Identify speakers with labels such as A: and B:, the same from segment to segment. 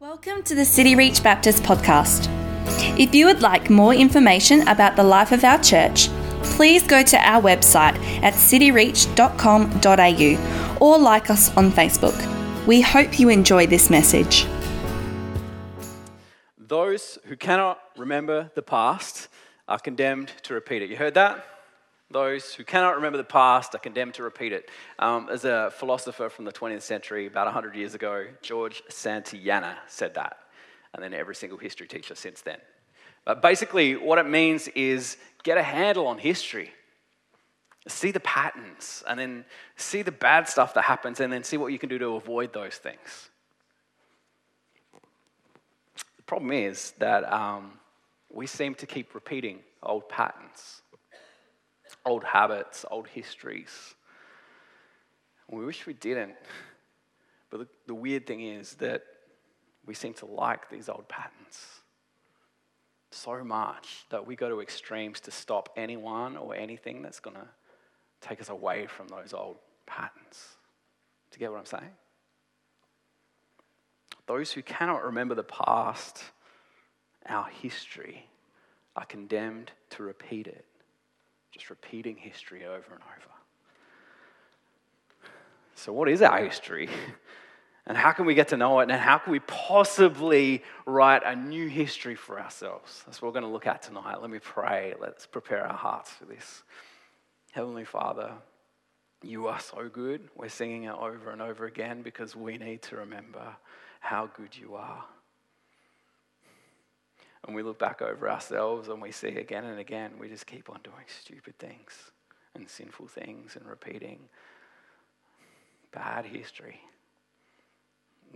A: Welcome to the City Reach Baptist podcast. If you would like more information about the life of our church, please go to our website at cityreach.com.au or like us on Facebook. We hope you enjoy this message.
B: Those who cannot remember the past are condemned to repeat it. You heard that? Those who cannot remember the past are condemned to repeat it. Um, as a philosopher from the 20th century, about 100 years ago, George Santayana said that. And then every single history teacher since then. But basically, what it means is get a handle on history. See the patterns, and then see the bad stuff that happens, and then see what you can do to avoid those things. The problem is that um, we seem to keep repeating old patterns old habits, old histories. We wish we didn't. But the, the weird thing is that we seem to like these old patterns so much that we go to extremes to stop anyone or anything that's going to take us away from those old patterns. Do you get what I'm saying? Those who cannot remember the past, our history, are condemned to repeat it just repeating history over and over. So, what is our history? And how can we get to know it? And how can we possibly write a new history for ourselves? That's what we're going to look at tonight. Let me pray. Let's prepare our hearts for this. Heavenly Father, you are so good. We're singing it over and over again because we need to remember how good you are and we look back over ourselves and we see again and again, we just keep on doing stupid things and sinful things and repeating bad history.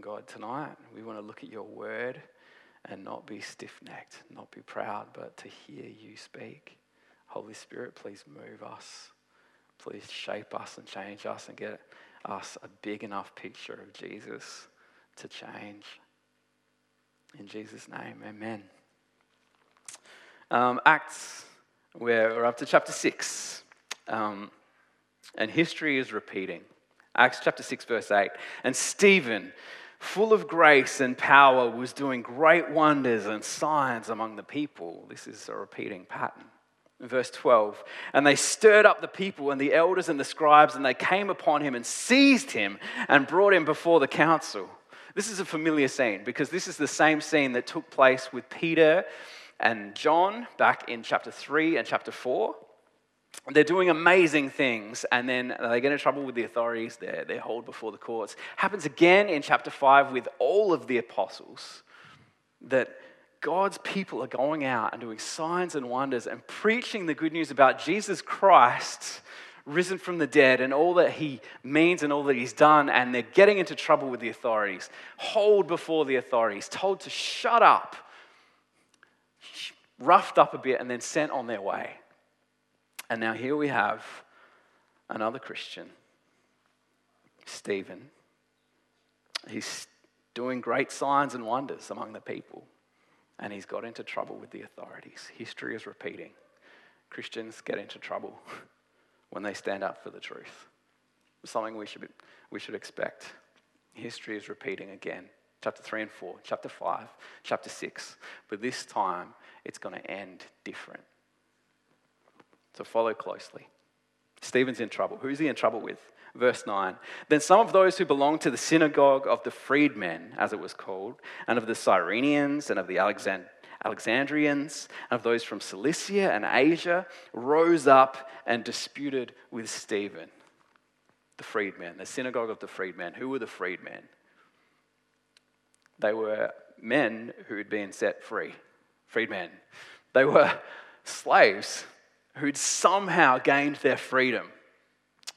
B: God, tonight we want to look at your word and not be stiff necked, not be proud, but to hear you speak. Holy Spirit, please move us. Please shape us and change us and get us a big enough picture of Jesus to change. In Jesus' name, amen. Um, Acts, we're up to chapter 6. Um, and history is repeating. Acts chapter 6, verse 8. And Stephen, full of grace and power, was doing great wonders and signs among the people. This is a repeating pattern. Verse 12, and they stirred up the people and the elders and the scribes, and they came upon him and seized him and brought him before the council. This is a familiar scene because this is the same scene that took place with Peter and John back in chapter 3 and chapter 4. They're doing amazing things, and then they get in trouble with the authorities. They're, they're hauled before the courts. Happens again in chapter 5 with all of the apostles that God's people are going out and doing signs and wonders and preaching the good news about Jesus Christ risen from the dead and all that he means and all that he's done, and they're getting into trouble with the authorities, hauled before the authorities, told to shut up roughed up a bit, and then sent on their way. And now here we have another Christian, Stephen. He's doing great signs and wonders among the people, and he's got into trouble with the authorities. History is repeating. Christians get into trouble when they stand up for the truth. Something we should, we should expect. History is repeating again. Chapter 3 and 4, chapter 5, chapter 6. But this time, it's going to end different. So follow closely. Stephen's in trouble. Who's he in trouble with? Verse 9. Then some of those who belonged to the synagogue of the freedmen, as it was called, and of the Cyrenians and of the Alexand- Alexandrians, and of those from Cilicia and Asia, rose up and disputed with Stephen. The freedmen, the synagogue of the freedmen. Who were the freedmen? They were men who had been set free freedmen. They were slaves who'd somehow gained their freedom.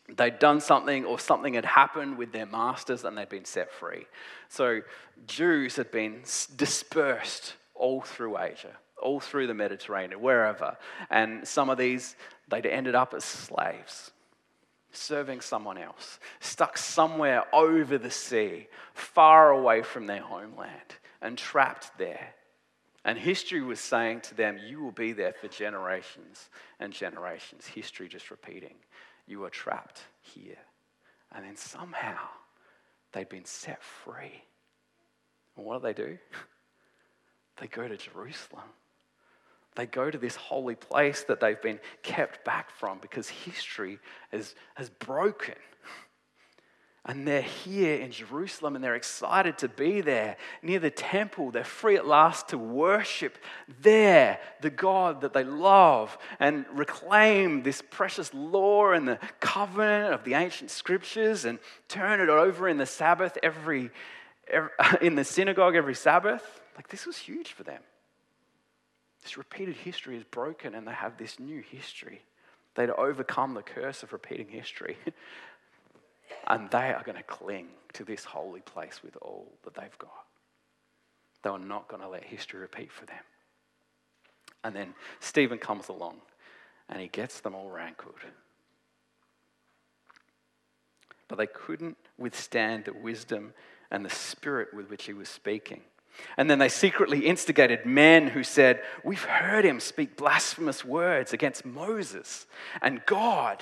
B: They'd done something, or something had happened with their masters, and they'd been set free. So, Jews had been dispersed all through Asia, all through the Mediterranean, wherever. And some of these, they'd ended up as slaves, serving someone else, stuck somewhere over the sea, far away from their homeland, and trapped there. And history was saying to them, You will be there for generations and generations. History just repeating, You are trapped here. And then somehow they'd been set free. And what do they do? They go to Jerusalem. They go to this holy place that they've been kept back from because history has, has broken. And they're here in Jerusalem and they're excited to be there near the temple. They're free at last to worship there the God that they love and reclaim this precious law and the covenant of the ancient scriptures and turn it over in the Sabbath every, every in the synagogue every Sabbath. Like this was huge for them. This repeated history is broken and they have this new history. They'd overcome the curse of repeating history. And they are going to cling to this holy place with all that they've got. They are not going to let history repeat for them. And then Stephen comes along and he gets them all rankled. But they couldn't withstand the wisdom and the spirit with which he was speaking. And then they secretly instigated men who said, We've heard him speak blasphemous words against Moses and God.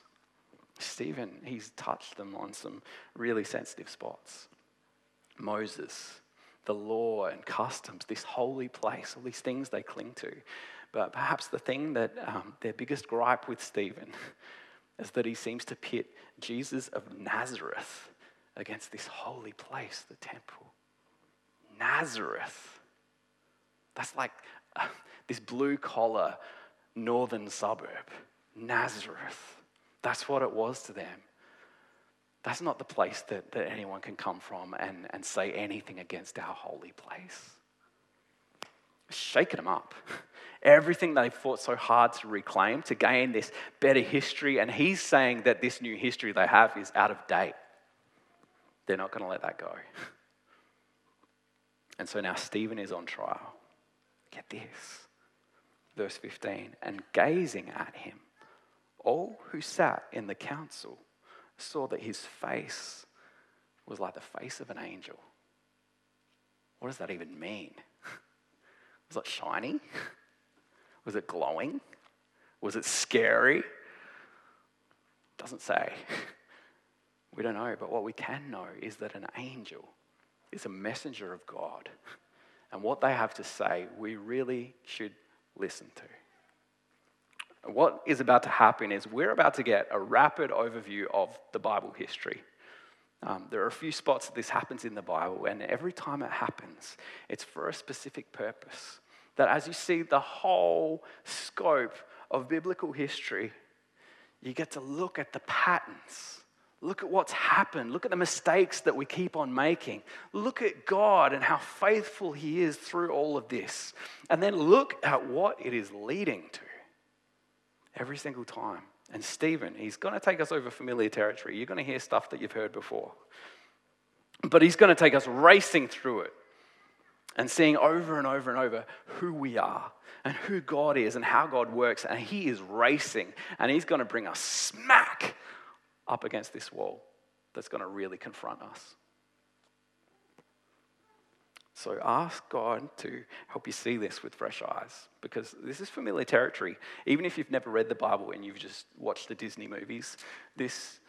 B: Stephen, he's touched them on some really sensitive spots. Moses, the law and customs, this holy place, all these things they cling to. But perhaps the thing that um, their biggest gripe with Stephen is that he seems to pit Jesus of Nazareth against this holy place, the temple. Nazareth. That's like uh, this blue collar northern suburb. Nazareth. That's what it was to them. That's not the place that, that anyone can come from and, and say anything against our holy place. shaking them up. Everything they fought so hard to reclaim, to gain this better history, and he's saying that this new history they have is out of date. They're not going to let that go. And so now Stephen is on trial. Get this. Verse 15. And gazing at him, all who sat in the council saw that his face was like the face of an angel. What does that even mean? Was it shiny? Was it glowing? Was it scary? Doesn't say. We don't know, but what we can know is that an angel is a messenger of God. And what they have to say, we really should listen to what is about to happen is we're about to get a rapid overview of the Bible history. Um, there are a few spots that this happens in the Bible, and every time it happens, it's for a specific purpose. That as you see the whole scope of biblical history, you get to look at the patterns. Look at what's happened. Look at the mistakes that we keep on making. Look at God and how faithful He is through all of this. And then look at what it is leading to every single time. And Stephen, he's going to take us over familiar territory. You're going to hear stuff that you've heard before. But he's going to take us racing through it and seeing over and over and over who we are and who God is and how God works. And he is racing and he's going to bring us smack up against this wall that's going to really confront us. So ask God to help you see this with fresh eyes because this is familiar territory. Even if you've never read the Bible and you've just watched the Disney movies, this,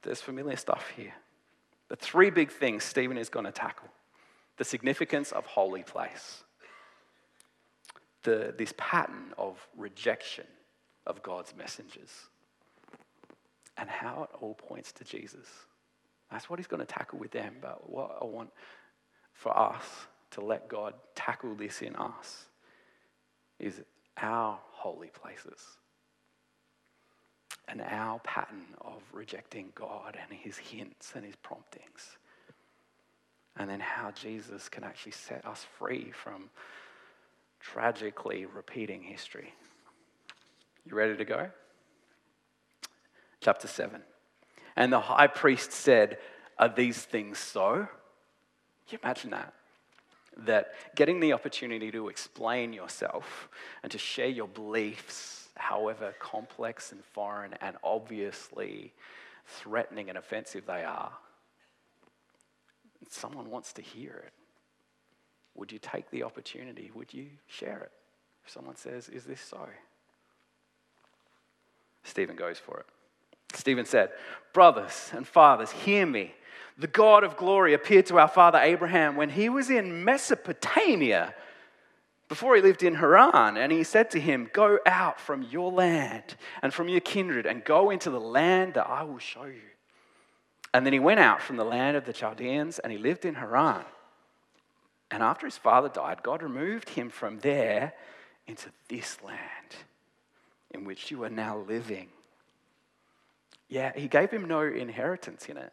B: there's familiar stuff here. The three big things Stephen is going to tackle the significance of holy place, the, this pattern of rejection of God's messengers, and how it all points to Jesus. That's what he's going to tackle with them. But what I want for us to let God tackle this in us is our holy places and our pattern of rejecting God and his hints and his promptings. And then how Jesus can actually set us free from tragically repeating history. You ready to go? Chapter 7. And the high priest said, Are these things so? Can you imagine that? that getting the opportunity to explain yourself and to share your beliefs, however complex and foreign and obviously threatening and offensive they are, someone wants to hear it. Would you take the opportunity? Would you share it? If someone says, Is this so? Stephen goes for it. Stephen said, Brothers and fathers, hear me. The God of glory appeared to our father Abraham when he was in Mesopotamia before he lived in Haran. And he said to him, Go out from your land and from your kindred and go into the land that I will show you. And then he went out from the land of the Chaldeans and he lived in Haran. And after his father died, God removed him from there into this land in which you are now living. Yeah, he gave him no inheritance in it,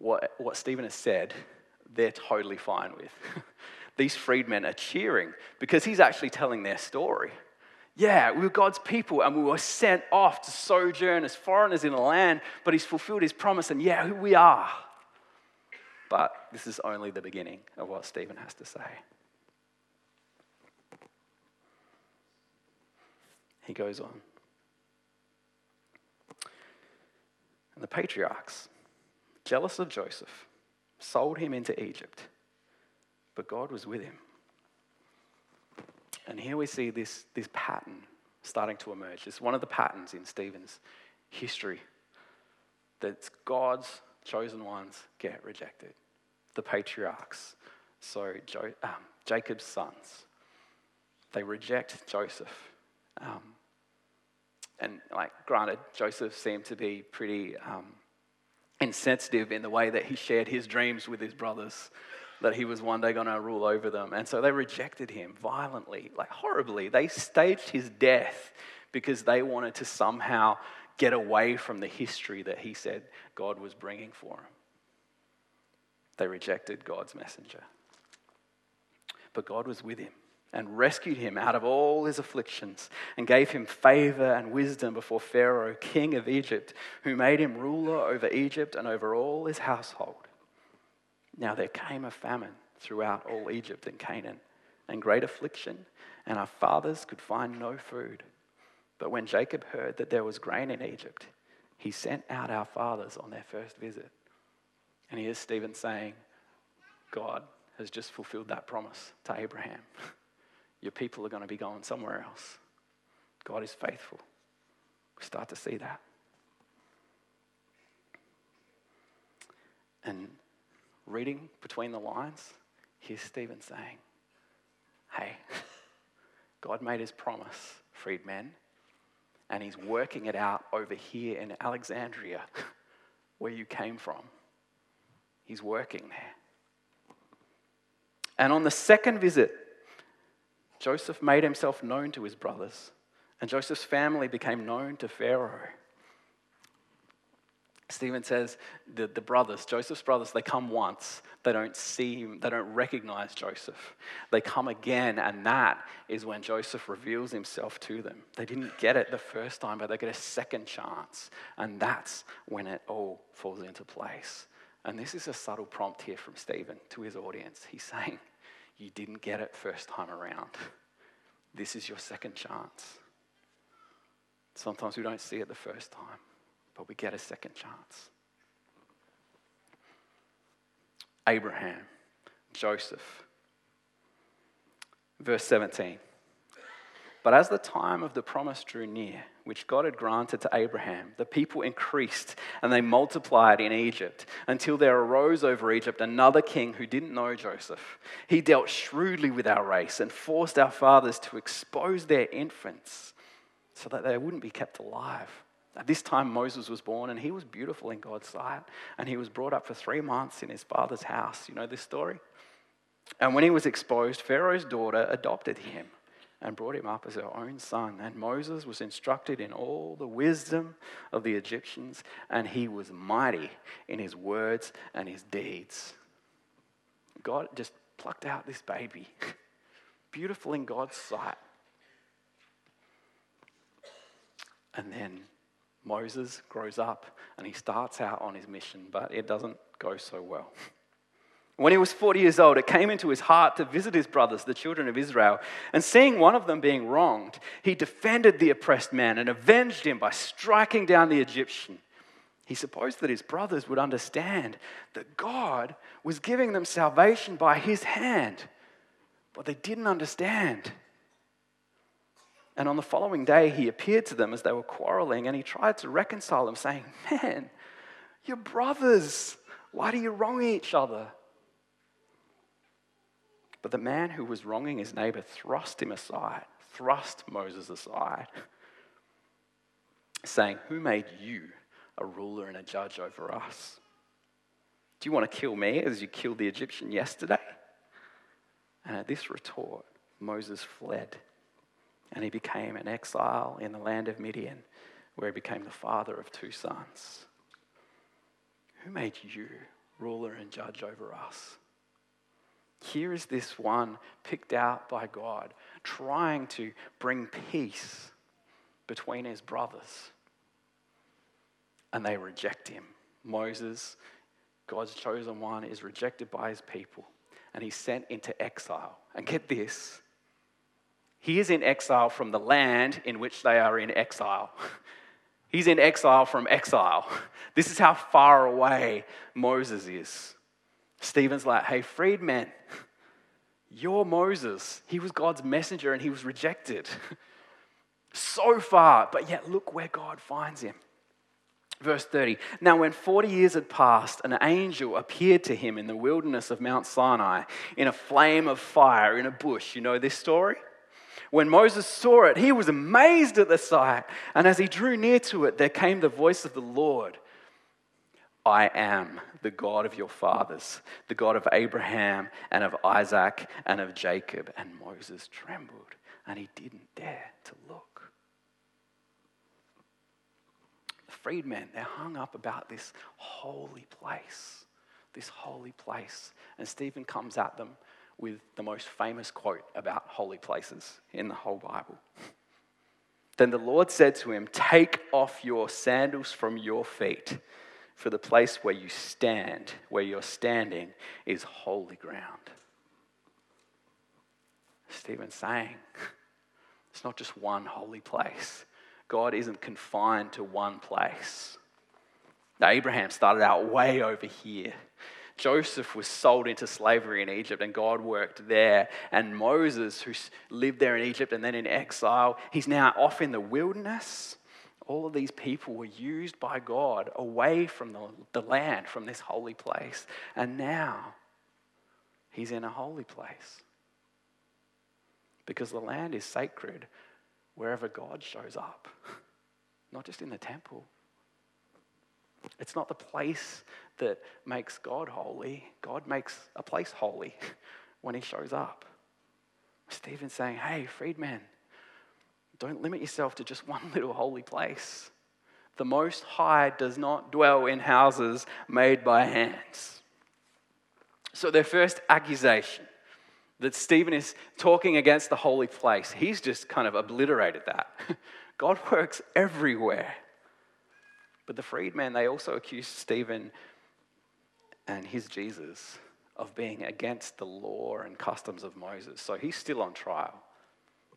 B: what, what Stephen has said, they're totally fine with. These freedmen are cheering because he's actually telling their story. Yeah, we were God's people and we were sent off to sojourn as foreigners in a land, but he's fulfilled his promise, and yeah, who we are. But this is only the beginning of what Stephen has to say. He goes on. And the patriarchs, jealous of Joseph, sold him into Egypt, but God was with him. And here we see this, this pattern starting to emerge. It's one of the patterns in Stephen's history that God's chosen ones get rejected. The patriarchs, so jo- um, Jacob's sons, they reject Joseph. Um, and, like, granted, Joseph seemed to be pretty um, insensitive in the way that he shared his dreams with his brothers, that he was one day going to rule over them. And so they rejected him violently, like horribly. They staged his death because they wanted to somehow get away from the history that he said God was bringing for him. They rejected God's messenger. But God was with him and rescued him out of all his afflictions and gave him favor and wisdom before Pharaoh, king of Egypt, who made him ruler over Egypt and over all his household. Now there came a famine throughout all Egypt and Canaan, and great affliction, and our fathers could find no food. But when Jacob heard that there was grain in Egypt, he sent out our fathers on their first visit. And here's Stephen saying, God has just fulfilled that promise to Abraham. Your people are going to be going somewhere else. God is faithful. We start to see that. And reading between the lines, here's Stephen saying, Hey, God made his promise, freedmen and he's working it out over here in Alexandria, where you came from. He's working there. And on the second visit, Joseph made himself known to his brothers, and Joseph's family became known to Pharaoh. Stephen says the, the brothers, Joseph's brothers, they come once. They don't see him, they don't recognize Joseph. They come again, and that is when Joseph reveals himself to them. They didn't get it the first time, but they get a second chance. And that's when it all falls into place. And this is a subtle prompt here from Stephen to his audience. He's saying, You didn't get it first time around. This is your second chance. Sometimes we don't see it the first time but we get a second chance. Abraham, Joseph. Verse 17. But as the time of the promise drew near, which God had granted to Abraham, the people increased and they multiplied in Egypt until there arose over Egypt another king who didn't know Joseph. He dealt shrewdly with our race and forced our fathers to expose their infants so that they wouldn't be kept alive. At this time, Moses was born, and he was beautiful in God's sight. And he was brought up for three months in his father's house. You know this story? And when he was exposed, Pharaoh's daughter adopted him and brought him up as her own son. And Moses was instructed in all the wisdom of the Egyptians, and he was mighty in his words and his deeds. God just plucked out this baby, beautiful in God's sight. And then Moses grows up and he starts out on his mission, but it doesn't go so well. When he was 40 years old, it came into his heart to visit his brothers, the children of Israel. And seeing one of them being wronged, he defended the oppressed man and avenged him by striking down the Egyptian. He supposed that his brothers would understand that God was giving them salvation by his hand, but they didn't understand. And on the following day, he appeared to them as they were quarreling and he tried to reconcile them, saying, Man, you're brothers. Why do you wrong each other? But the man who was wronging his neighbor thrust him aside, thrust Moses aside, saying, Who made you a ruler and a judge over us? Do you want to kill me as you killed the Egyptian yesterday? And at this retort, Moses fled and he became an exile in the land of Midian, where he became the father of two sons. Who made you ruler and judge over us? Here is this one picked out by God, trying to bring peace between his brothers. And they reject him. Moses, God's chosen one, is rejected by his people and he's sent into exile. And get this he is in exile from the land in which they are in exile. He's in exile from exile. This is how far away Moses is. Stephen's like, hey, freedman, you're Moses. He was God's messenger and he was rejected. so far, but yet look where God finds him. Verse 30 Now, when 40 years had passed, an angel appeared to him in the wilderness of Mount Sinai in a flame of fire in a bush. You know this story? When Moses saw it, he was amazed at the sight. And as he drew near to it, there came the voice of the Lord I am the God of your fathers, the God of Abraham and of Isaac and of Jacob. And Moses trembled and he didn't dare to look. The freedmen, they're hung up about this holy place, this holy place. And Stephen comes at them with the most famous quote about holy places in the whole Bible. Then the Lord said to him, Take off your sandals from your feet for the place where you stand, where you're standing, is holy ground. Stephen's saying it's not just one holy place. God isn't confined to one place. Now, Abraham started out way over here. Joseph was sold into slavery in Egypt and God worked there. And Moses, who lived there in Egypt and then in exile, he's now off in the wilderness all of these people were used by God away from the, the land, from this holy place. And now he's in a holy place. Because the land is sacred wherever God shows up, not just in the temple. It's not the place that makes God holy. God makes a place holy when he shows up. Stephen's saying, hey, freedman, don't limit yourself to just one little holy place. The Most High does not dwell in houses made by hands. So, their first accusation that Stephen is talking against the holy place, he's just kind of obliterated that. God works everywhere. But the freedmen, they also accused Stephen and his Jesus of being against the law and customs of Moses. So he's still on trial.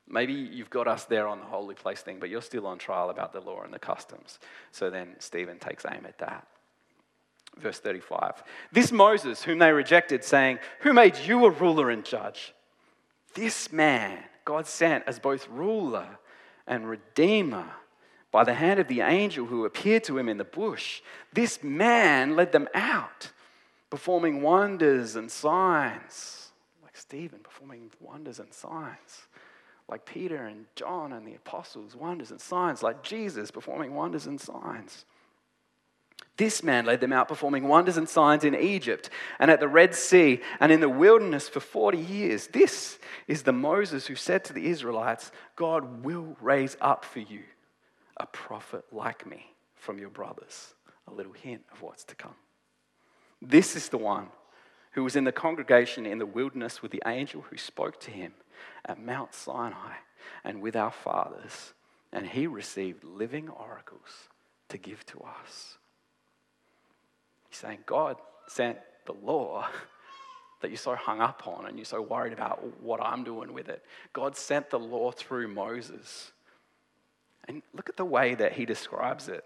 B: Maybe you've got us there on the holy place thing, but you're still on trial about the law and the customs. So then Stephen takes aim at that. Verse 35 This Moses, whom they rejected, saying, Who made you a ruler and judge? This man God sent as both ruler and redeemer by the hand of the angel who appeared to him in the bush. This man led them out, performing wonders and signs, like Stephen performing wonders and signs like Peter and John and the apostles, wonders and signs, like Jesus performing wonders and signs. This man led them out, performing wonders and signs in Egypt and at the Red Sea and in the wilderness for 40 years. This is the Moses who said to the Israelites, God will raise up for you a prophet like me from your brothers. A little hint of what's to come. This is the one who was in the congregation in the wilderness with the angel who spoke to him at Mount Sinai and with our fathers, and he received living oracles to give to us. He's saying, God sent the law that you're so hung up on and you're so worried about what I'm doing with it. God sent the law through Moses. And look at the way that he describes it.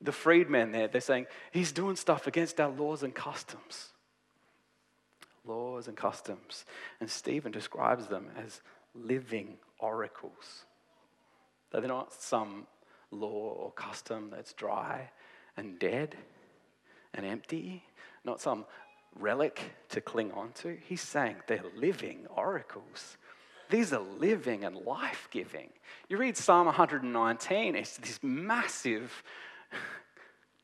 B: The freedmen there, they're saying, he's doing stuff against our laws and customs. Laws and customs. And Stephen describes them as living oracles. That They're not some law or custom that's dry and dead and empty, not some relic to cling on to. He's saying they're living oracles. These are living and life giving. You read Psalm 119, it's this massive,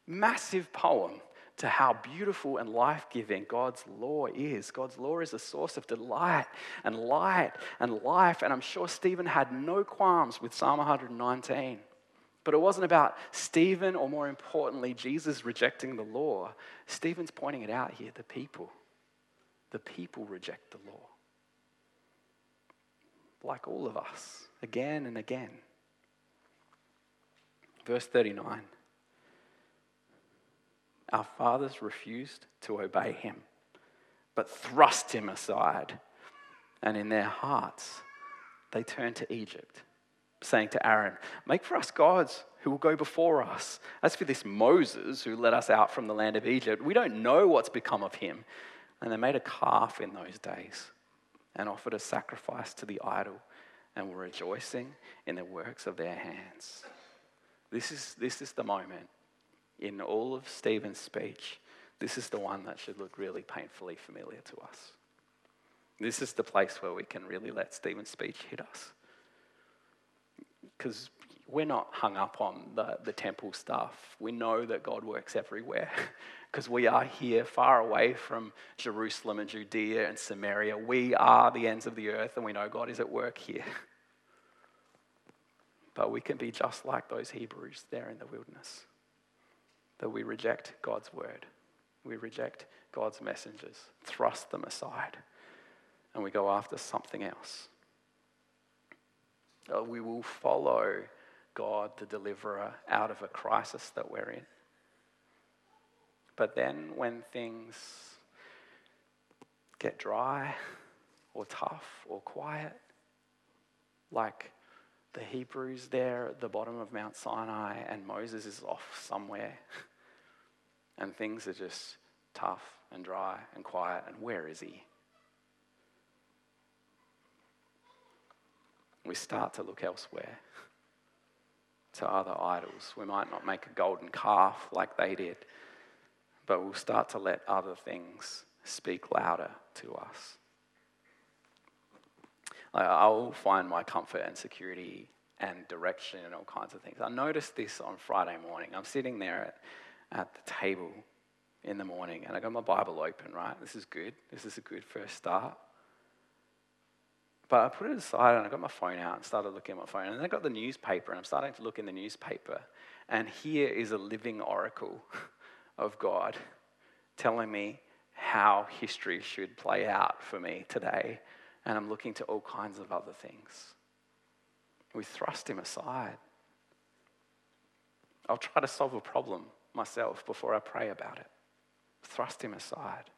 B: massive poem to how beautiful and life giving God's law is. God's law is a source of delight and light and life. And I'm sure Stephen had no qualms with Psalm 119. But it wasn't about Stephen, or more importantly, Jesus rejecting the law. Stephen's pointing it out here the people. The people reject the law. Like all of us, again and again. Verse 39 Our fathers refused to obey him, but thrust him aside. And in their hearts, they turned to Egypt saying to Aaron, Make for us gods who will go before us. As for this Moses who led us out from the land of Egypt, we don't know what's become of him. And they made a calf in those days and offered a sacrifice to the idol and were rejoicing in the works of their hands. This is, this is the moment in all of Stephen's speech. This is the one that should look really painfully familiar to us. This is the place where we can really let Stephen's speech hit us because we're not hung up on the, the temple stuff. We know that God works everywhere because we are here far away from Jerusalem and Judea and Samaria. We are the ends of the earth and we know God is at work here. But we can be just like those Hebrews there in the wilderness that we reject God's word, we reject God's messengers, thrust them aside, and we go after something else. Uh, we will follow God, the deliverer, out of a crisis that we're in. But then when things get dry or tough or quiet, like the Hebrews there at the bottom of Mount Sinai and Moses is off somewhere, and things are just tough and dry and quiet, and where is he? we start to look elsewhere to other idols. We might not make a golden calf like they did, but we'll start to let other things speak louder to us. I'll find my comfort and security and direction and all kinds of things. I noticed this on Friday morning. I'm sitting there at, at the table in the morning and I got my Bible open, right? This is good. This is a good first start. But I put it aside and I got my phone out and started looking at my phone. And then I got the newspaper and I'm starting to look in the newspaper. And here is a living oracle of God telling me how history should play out for me today. And I'm looking to all kinds of other things. We thrust him aside. I'll try to solve a problem myself before I pray about it. Thrust him aside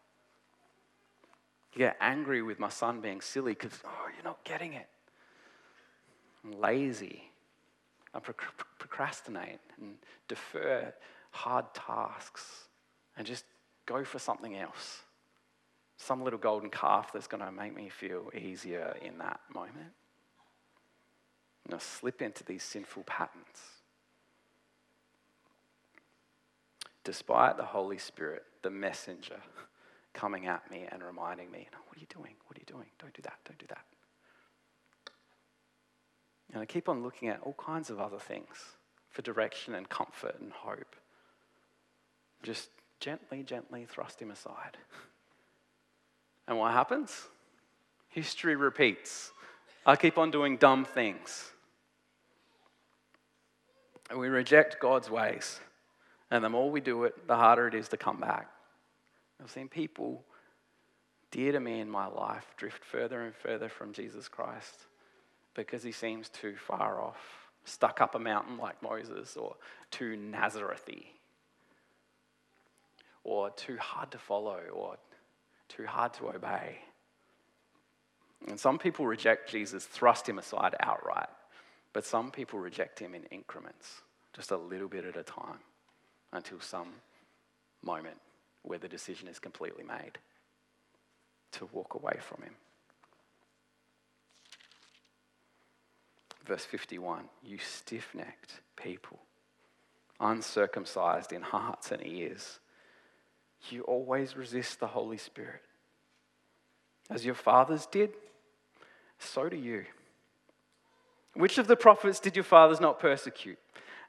B: get angry with my son being silly because, oh, you're not getting it. I'm lazy. I procrastinate and defer hard tasks and just go for something else. Some little golden calf that's going to make me feel easier in that moment. And I slip into these sinful patterns. Despite the Holy Spirit, the messenger, coming at me and reminding me, what are you doing? What are you doing? Don't do that. Don't do that. And I keep on looking at all kinds of other things for direction and comfort and hope. just gently, gently thrust him aside. And what happens? History repeats. I keep on doing dumb things. And we reject God's ways. And the more we do it, the harder it is to come back. I've seen people dear to me in my life drift further and further from Jesus Christ because he seems too far off, stuck up a mountain like Moses, or too Nazarethy, or too hard to follow, or too hard to obey. And some people reject Jesus, thrust him aside outright, but some people reject him in increments, just a little bit at a time, until some moment where the decision is completely made to walk away from him. Verse 51 You stiff necked people, uncircumcised in hearts and ears, you always resist the Holy Spirit. As your fathers did, so do you. Which of the prophets did your fathers not persecute?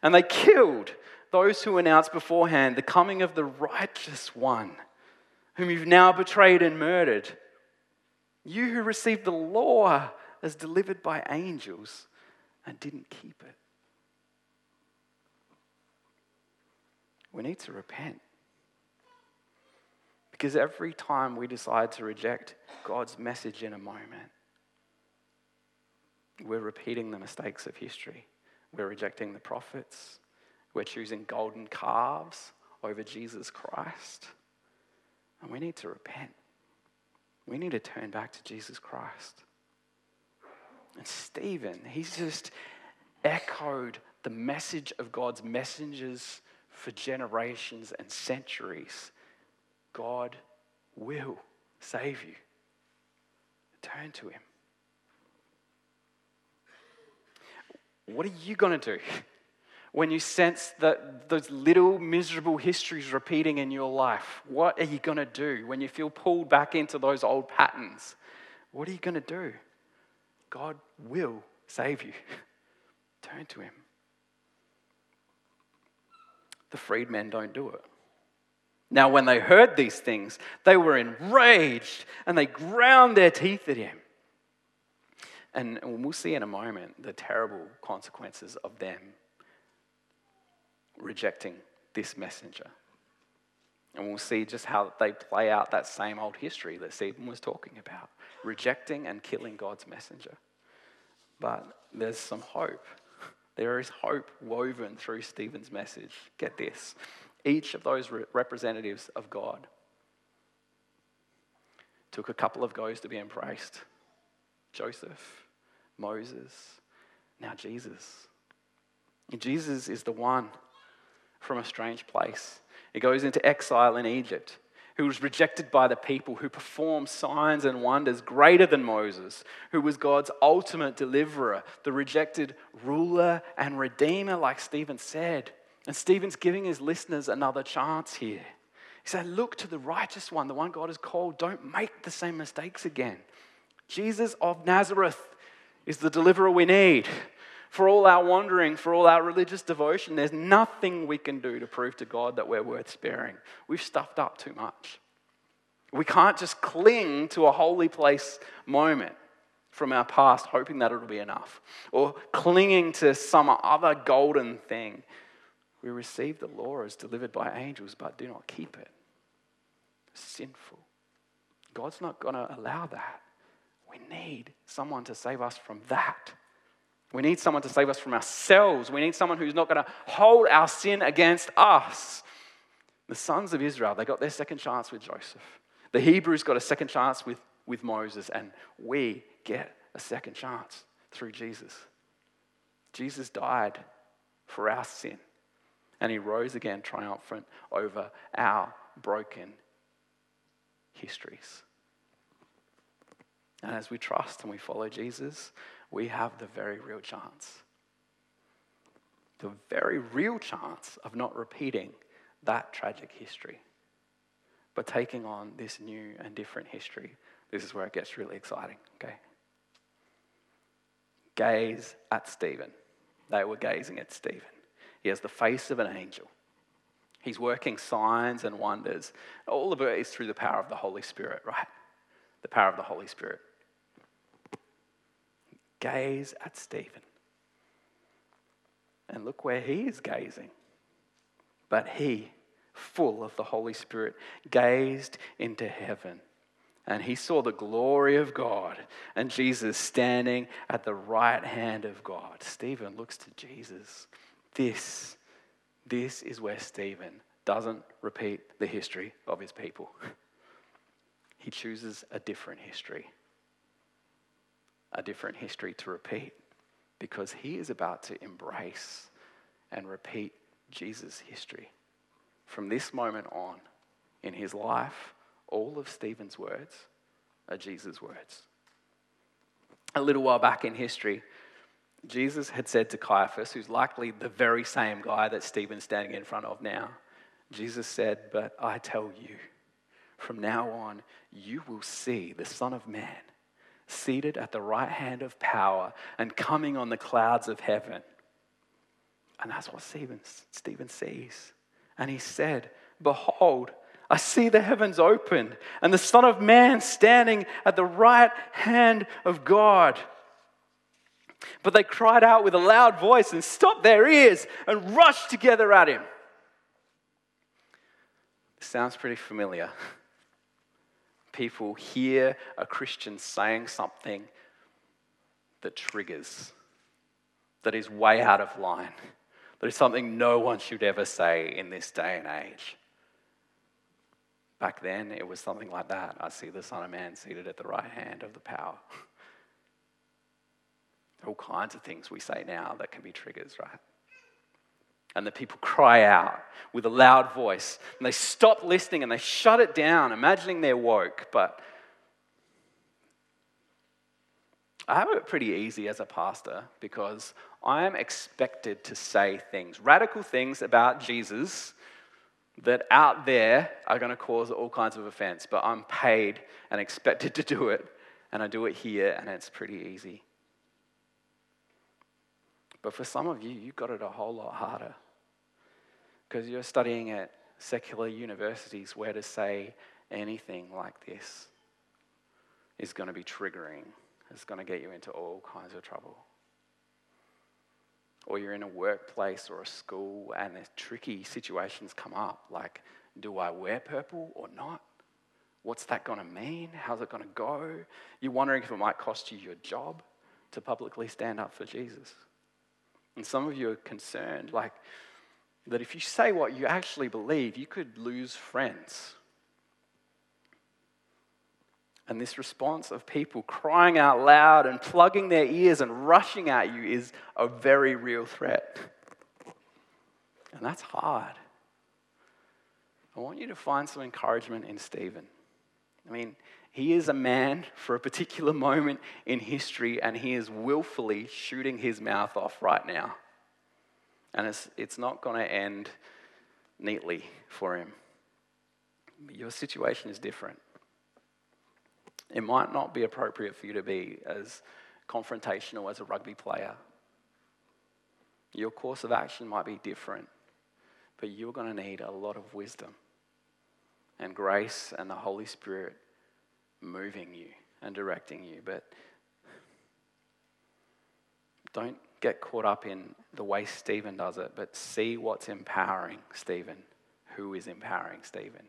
B: And they killed those who announced beforehand the coming of the righteous one, whom you've now betrayed and murdered. You who received the law as delivered by angels and didn't keep it. We need to repent. Because every time we decide to reject God's message in a moment, we're repeating the mistakes of history. We're rejecting the prophets. We're choosing golden calves over Jesus Christ. And we need to repent. We need to turn back to Jesus Christ. And Stephen, he's just echoed the message of God's messengers for generations and centuries. God will save you. Turn to Him. What are you going to do when you sense that those little miserable histories repeating in your life? What are you going to do when you feel pulled back into those old patterns? What are you going to do? God will save you. Turn to Him. The freedmen don't do it. Now, when they heard these things, they were enraged and they ground their teeth at him. And we'll see in a moment the terrible consequences of them rejecting this messenger. And we'll see just how they play out that same old history that Stephen was talking about rejecting and killing God's messenger. But there's some hope. There is hope woven through Stephen's message. Get this each of those representatives of God took a couple of goes to be embraced Joseph, Moses, now Jesus. And Jesus is the one from a strange place. He goes into exile in Egypt, who was rejected by the people, who performed signs and wonders greater than Moses, who was God's ultimate deliverer, the rejected ruler and redeemer, like Stephen said. And Stephen's giving his listeners another chance here. He said, Look to the righteous one, the one God has called. Don't make the same mistakes again. Jesus of Nazareth is the deliverer we need. For all our wandering, for all our religious devotion, there's nothing we can do to prove to God that we're worth sparing. We've stuffed up too much. We can't just cling to a holy place moment from our past, hoping that it'll be enough, or clinging to some other golden thing. We receive the law as delivered by angels, but do not keep it. Sinful. God's not going to allow that. We need someone to save us from that. We need someone to save us from ourselves. We need someone who's not going to hold our sin against us. The sons of Israel, they got their second chance with Joseph. The Hebrews got a second chance with, with Moses, and we get a second chance through Jesus. Jesus died for our sin, and he rose again triumphant over our broken histories. And as we trust and we follow Jesus, we have the very real chance. The very real chance of not repeating that tragic history, but taking on this new and different history. This is where it gets really exciting, okay? Gaze at Stephen. They were gazing at Stephen. He has the face of an angel. He's working signs and wonders. All of it is through the power of the Holy Spirit, right? The power of the Holy Spirit. Gaze at Stephen. And look where he is gazing. But he, full of the Holy Spirit, gazed into heaven. And he saw the glory of God and Jesus standing at the right hand of God. Stephen looks to Jesus. This, this is where Stephen doesn't repeat the history of his people. He chooses a different history, a different history to repeat because he is about to embrace and repeat Jesus' history. From this moment on in his life, all of Stephen's words are Jesus' words. A little while back in history, Jesus had said to Caiaphas, who's likely the very same guy that Stephen's standing in front of now, Jesus said, But I tell you, from now on, you will see the Son of Man seated at the right hand of power and coming on the clouds of heaven. And that's what Stephen, Stephen sees. And he said, Behold, I see the heavens opened and the Son of Man standing at the right hand of God. But they cried out with a loud voice and stopped their ears and rushed together at him. Sounds pretty familiar people hear a Christian saying something that triggers, that is way out of line, that is something no one should ever say in this day and age. Back then, it was something like that. I see the Son of Man seated at the right hand of the power. All kinds of things we say now that can be triggers, right? And the people cry out with a loud voice. And they stop listening and they shut it down, imagining they're woke. But I have it pretty easy as a pastor because I am expected to say things, radical things about Jesus that out there are going to cause all kinds of offense. But I'm paid and expected to do it. And I do it here, and it's pretty easy. But for some of you, you've got it a whole lot harder because you're studying at secular universities where to say anything like this is going to be triggering, it's going to get you into all kinds of trouble. Or you're in a workplace or a school and there's tricky situations come up like, do I wear purple or not? What's that going to mean? How's it going to go? You're wondering if it might cost you your job to publicly stand up for Jesus. And some of you are concerned, like that if you say what you actually believe, you could lose friends. And this response of people crying out loud and plugging their ears and rushing at you is a very real threat. And that's hard. I want you to find some encouragement in Stephen. I mean, he is a man for a particular moment in history, and he is willfully shooting his mouth off right now. And it's, it's not going to end neatly for him. Your situation is different. It might not be appropriate for you to be as confrontational as a rugby player. Your course of action might be different, but you're going to need a lot of wisdom and grace and the Holy Spirit moving you and directing you. But don't get caught up in the way Stephen does it, but see what's empowering Stephen. Who is empowering Stephen?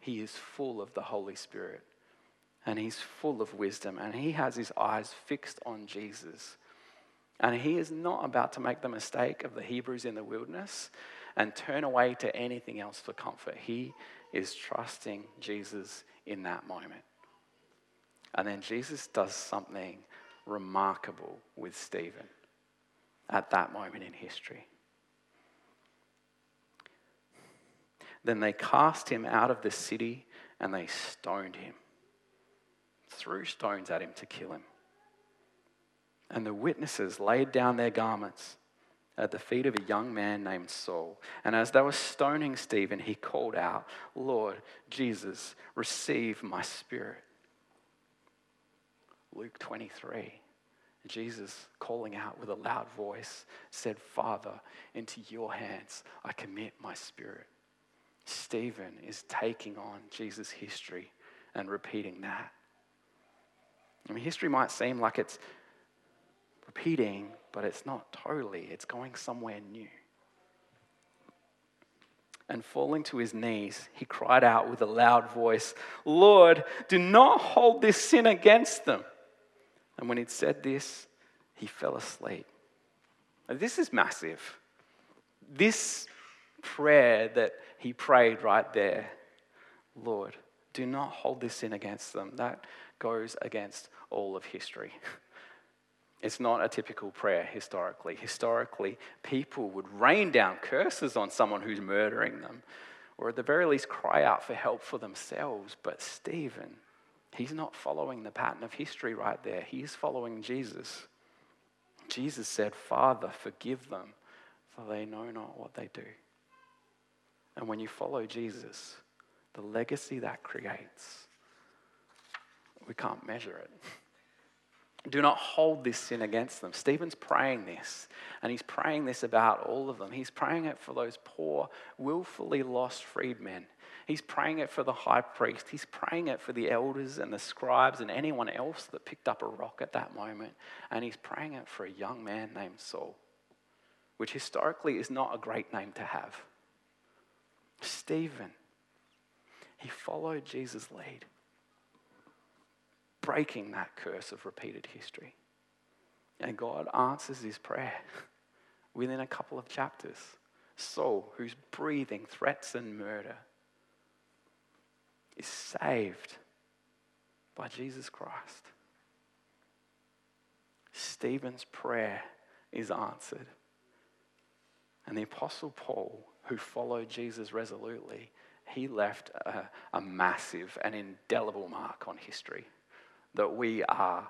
B: He is full of the Holy Spirit and he's full of wisdom and he has his eyes fixed on Jesus. And he is not about to make the mistake of the Hebrews in the wilderness and turn away to anything else for comfort. He is trusting Jesus in that moment. And then Jesus does something remarkable with Stephen at that moment in history. Then they cast him out of the city and they stoned him, threw stones at him to kill him. And the witnesses laid down their garments at the feet of a young man named Saul. And as they were stoning Stephen, he called out, Lord Jesus, receive my spirit. Luke 23. Jesus, calling out with a loud voice, said, Father, into your hands I commit my spirit. Stephen is taking on Jesus' history and repeating that. I mean, history might seem like it's repeating, but it's not totally. It's going somewhere new. And falling to his knees, he cried out with a loud voice, Lord, do not hold this sin against them. And when he'd said this, he fell asleep. Now, this is massive. This prayer that he prayed right there, Lord, do not hold this sin against them. That goes against all of history. It's not a typical prayer historically. Historically, people would rain down curses on someone who's murdering them, or at the very least, cry out for help for themselves. But Stephen, he's not following the pattern of history right there. He's following Jesus. Jesus said, Father, forgive them, for they know not what they do. And when you follow Jesus, the legacy that creates, we can't measure it. Do not hold this sin against them. Stephen's praying this, and he's praying this about all of them. He's praying it for those poor, willfully lost freedmen. He's praying it for the high priest. He's praying it for the elders and the scribes and anyone else that picked up a rock at that moment. And he's praying it for a young man named Saul, which historically is not a great name to have. Stephen, he followed Jesus' lead breaking that curse of repeated history. And God answers his prayer within a couple of chapters. Saul, who's breathing threats and murder, is saved by Jesus Christ. Stephen's prayer is answered. And the Apostle Paul, who followed Jesus resolutely, he left a, a massive and indelible mark on history that we are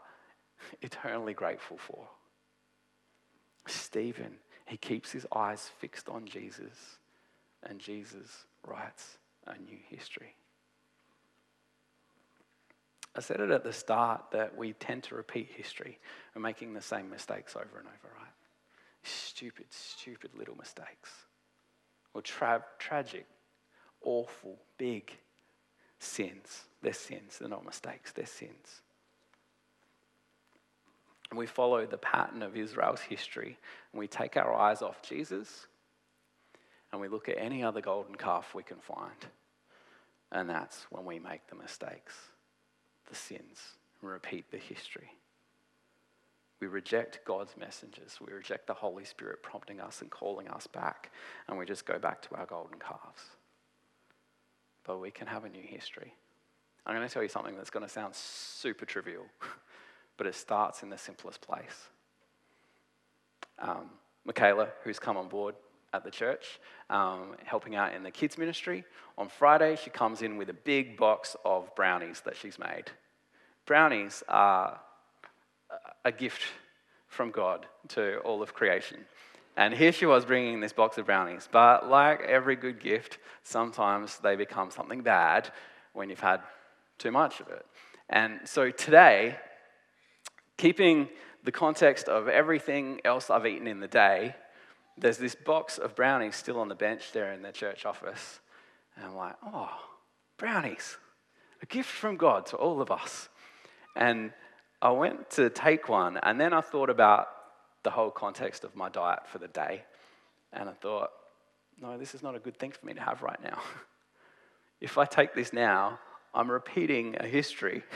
B: eternally grateful for. Stephen, he keeps his eyes fixed on Jesus, and Jesus writes a new history. I said it at the start that we tend to repeat history. We're making the same mistakes over and over, right? Stupid, stupid little mistakes. Or tra- tragic, awful, big sins. They're sins, they're not mistakes, they're sins. And we follow the pattern of Israel's history and we take our eyes off Jesus and we look at any other golden calf we can find. And that's when we make the mistakes, the sins, and repeat the history. We reject God's messengers. We reject the Holy Spirit prompting us and calling us back. And we just go back to our golden calves. But we can have a new history. I'm going to tell you something that's going to sound super trivial. but it starts in the simplest place. Um, Michaela, who's come on board at the church, um, helping out in the kids' ministry, on Friday she comes in with a big box of brownies that she's made. Brownies are a gift from God to all of creation. And here she was bringing this box of brownies. But like every good gift, sometimes they become something bad when you've had too much of it. And so today, keeping the context of everything else I've eaten in the day, there's this box of brownies still on the bench there in the church office. And I'm like, oh, brownies, a gift from God to all of us. And I went to take one, and then I thought about the whole context of my diet for the day. And I thought, no, this is not a good thing for me to have right now. if I take this now, I'm repeating a history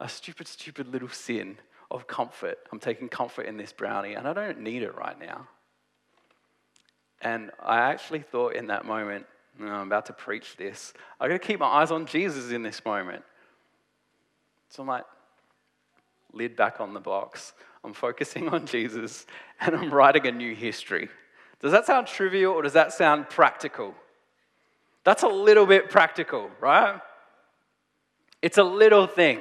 B: a stupid, stupid little sin of comfort. I'm taking comfort in this brownie, and I don't need it right now. And I actually thought in that moment, I'm about to preach this, I've gotta keep my eyes on Jesus in this moment. So I'm like, lid back on the box. I'm focusing on Jesus, and I'm writing a new history. Does that sound trivial or does that sound practical? That's a little bit practical, right? It's a little thing.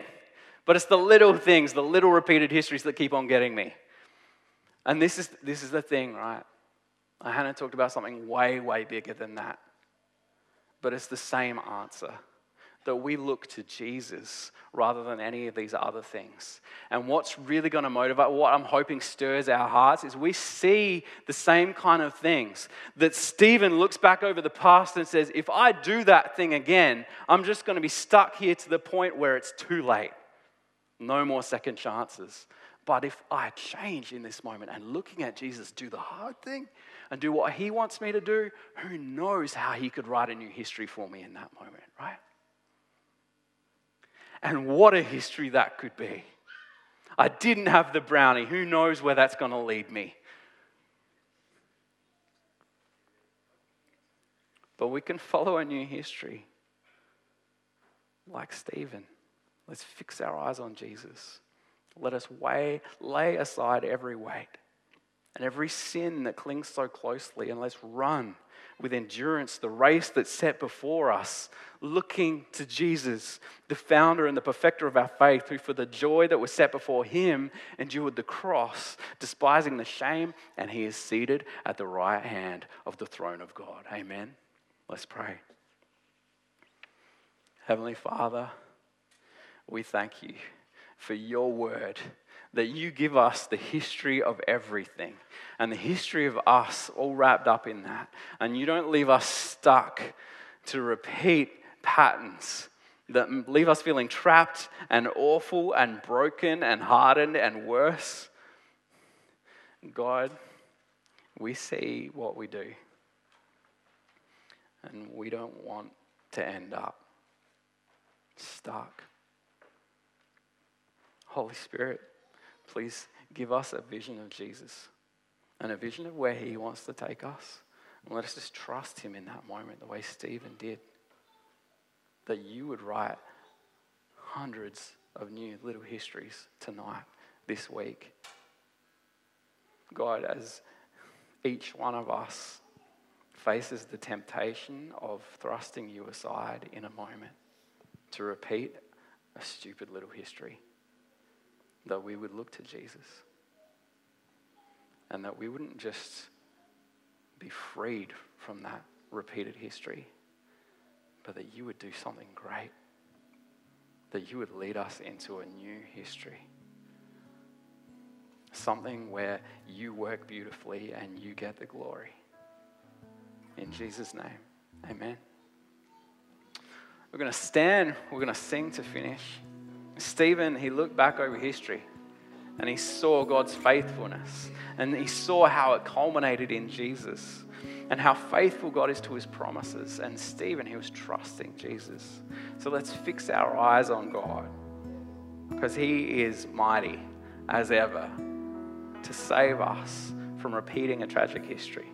B: But it's the little things, the little repeated histories that keep on getting me. And this is, this is the thing, right? Hannah talked about something way, way bigger than that. But it's the same answer. that we look to Jesus rather than any of these other things. And what's really going to motivate, what I'm hoping stirs our hearts, is we see the same kind of things. That Stephen looks back over the past and says, if I do that thing again, I'm just going to be stuck here to the point where it's too late. No more second chances. But if I change in this moment and looking at Jesus do the hard thing and do what he wants me to do, who knows how he could write a new history for me in that moment, right? And what a history that could be. I didn't have the brownie. Who knows where that's going to lead me? But we can follow a new history like Stephen. Let's fix our eyes on Jesus. Let us weigh, lay aside every weight and every sin that clings so closely, and let's run with endurance the race that's set before us, looking to Jesus, the founder and the perfecter of our faith, who for the joy that was set before him endured the cross, despising the shame, and he is seated at the right hand of the throne of God. Amen. Let's pray. Heavenly Father, we thank you for your word that you give us the history of everything and the history of us all wrapped up in that. And you don't leave us stuck to repeat patterns that leave us feeling trapped and awful and broken and hardened and worse. God, we see what we do. And we don't want to end up stuck. Holy Spirit, please give us a vision of Jesus and a vision of where he wants to take us. And let us just trust him in that moment, the way Stephen did. That you would write hundreds of new little histories tonight, this week. God, as each one of us faces the temptation of thrusting you aside in a moment to repeat a stupid little history that we would look to Jesus and that we wouldn't just be freed from that repeated history, but that you would do something great, that you would lead us into a new history. Something where you work beautifully and you get the glory. In Jesus' name, amen. We're going to stand, we're going to sing to finish. Stephen, he looked back over history and he saw God's faithfulness and he saw how it culminated in Jesus and how faithful God is to his promises. And Stephen, he was trusting Jesus. So let's fix our eyes on God because he is mighty as ever to save us from repeating a tragic history.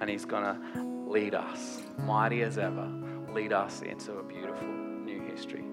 B: And he's going to lead us, mighty as ever, lead us into a beautiful new history.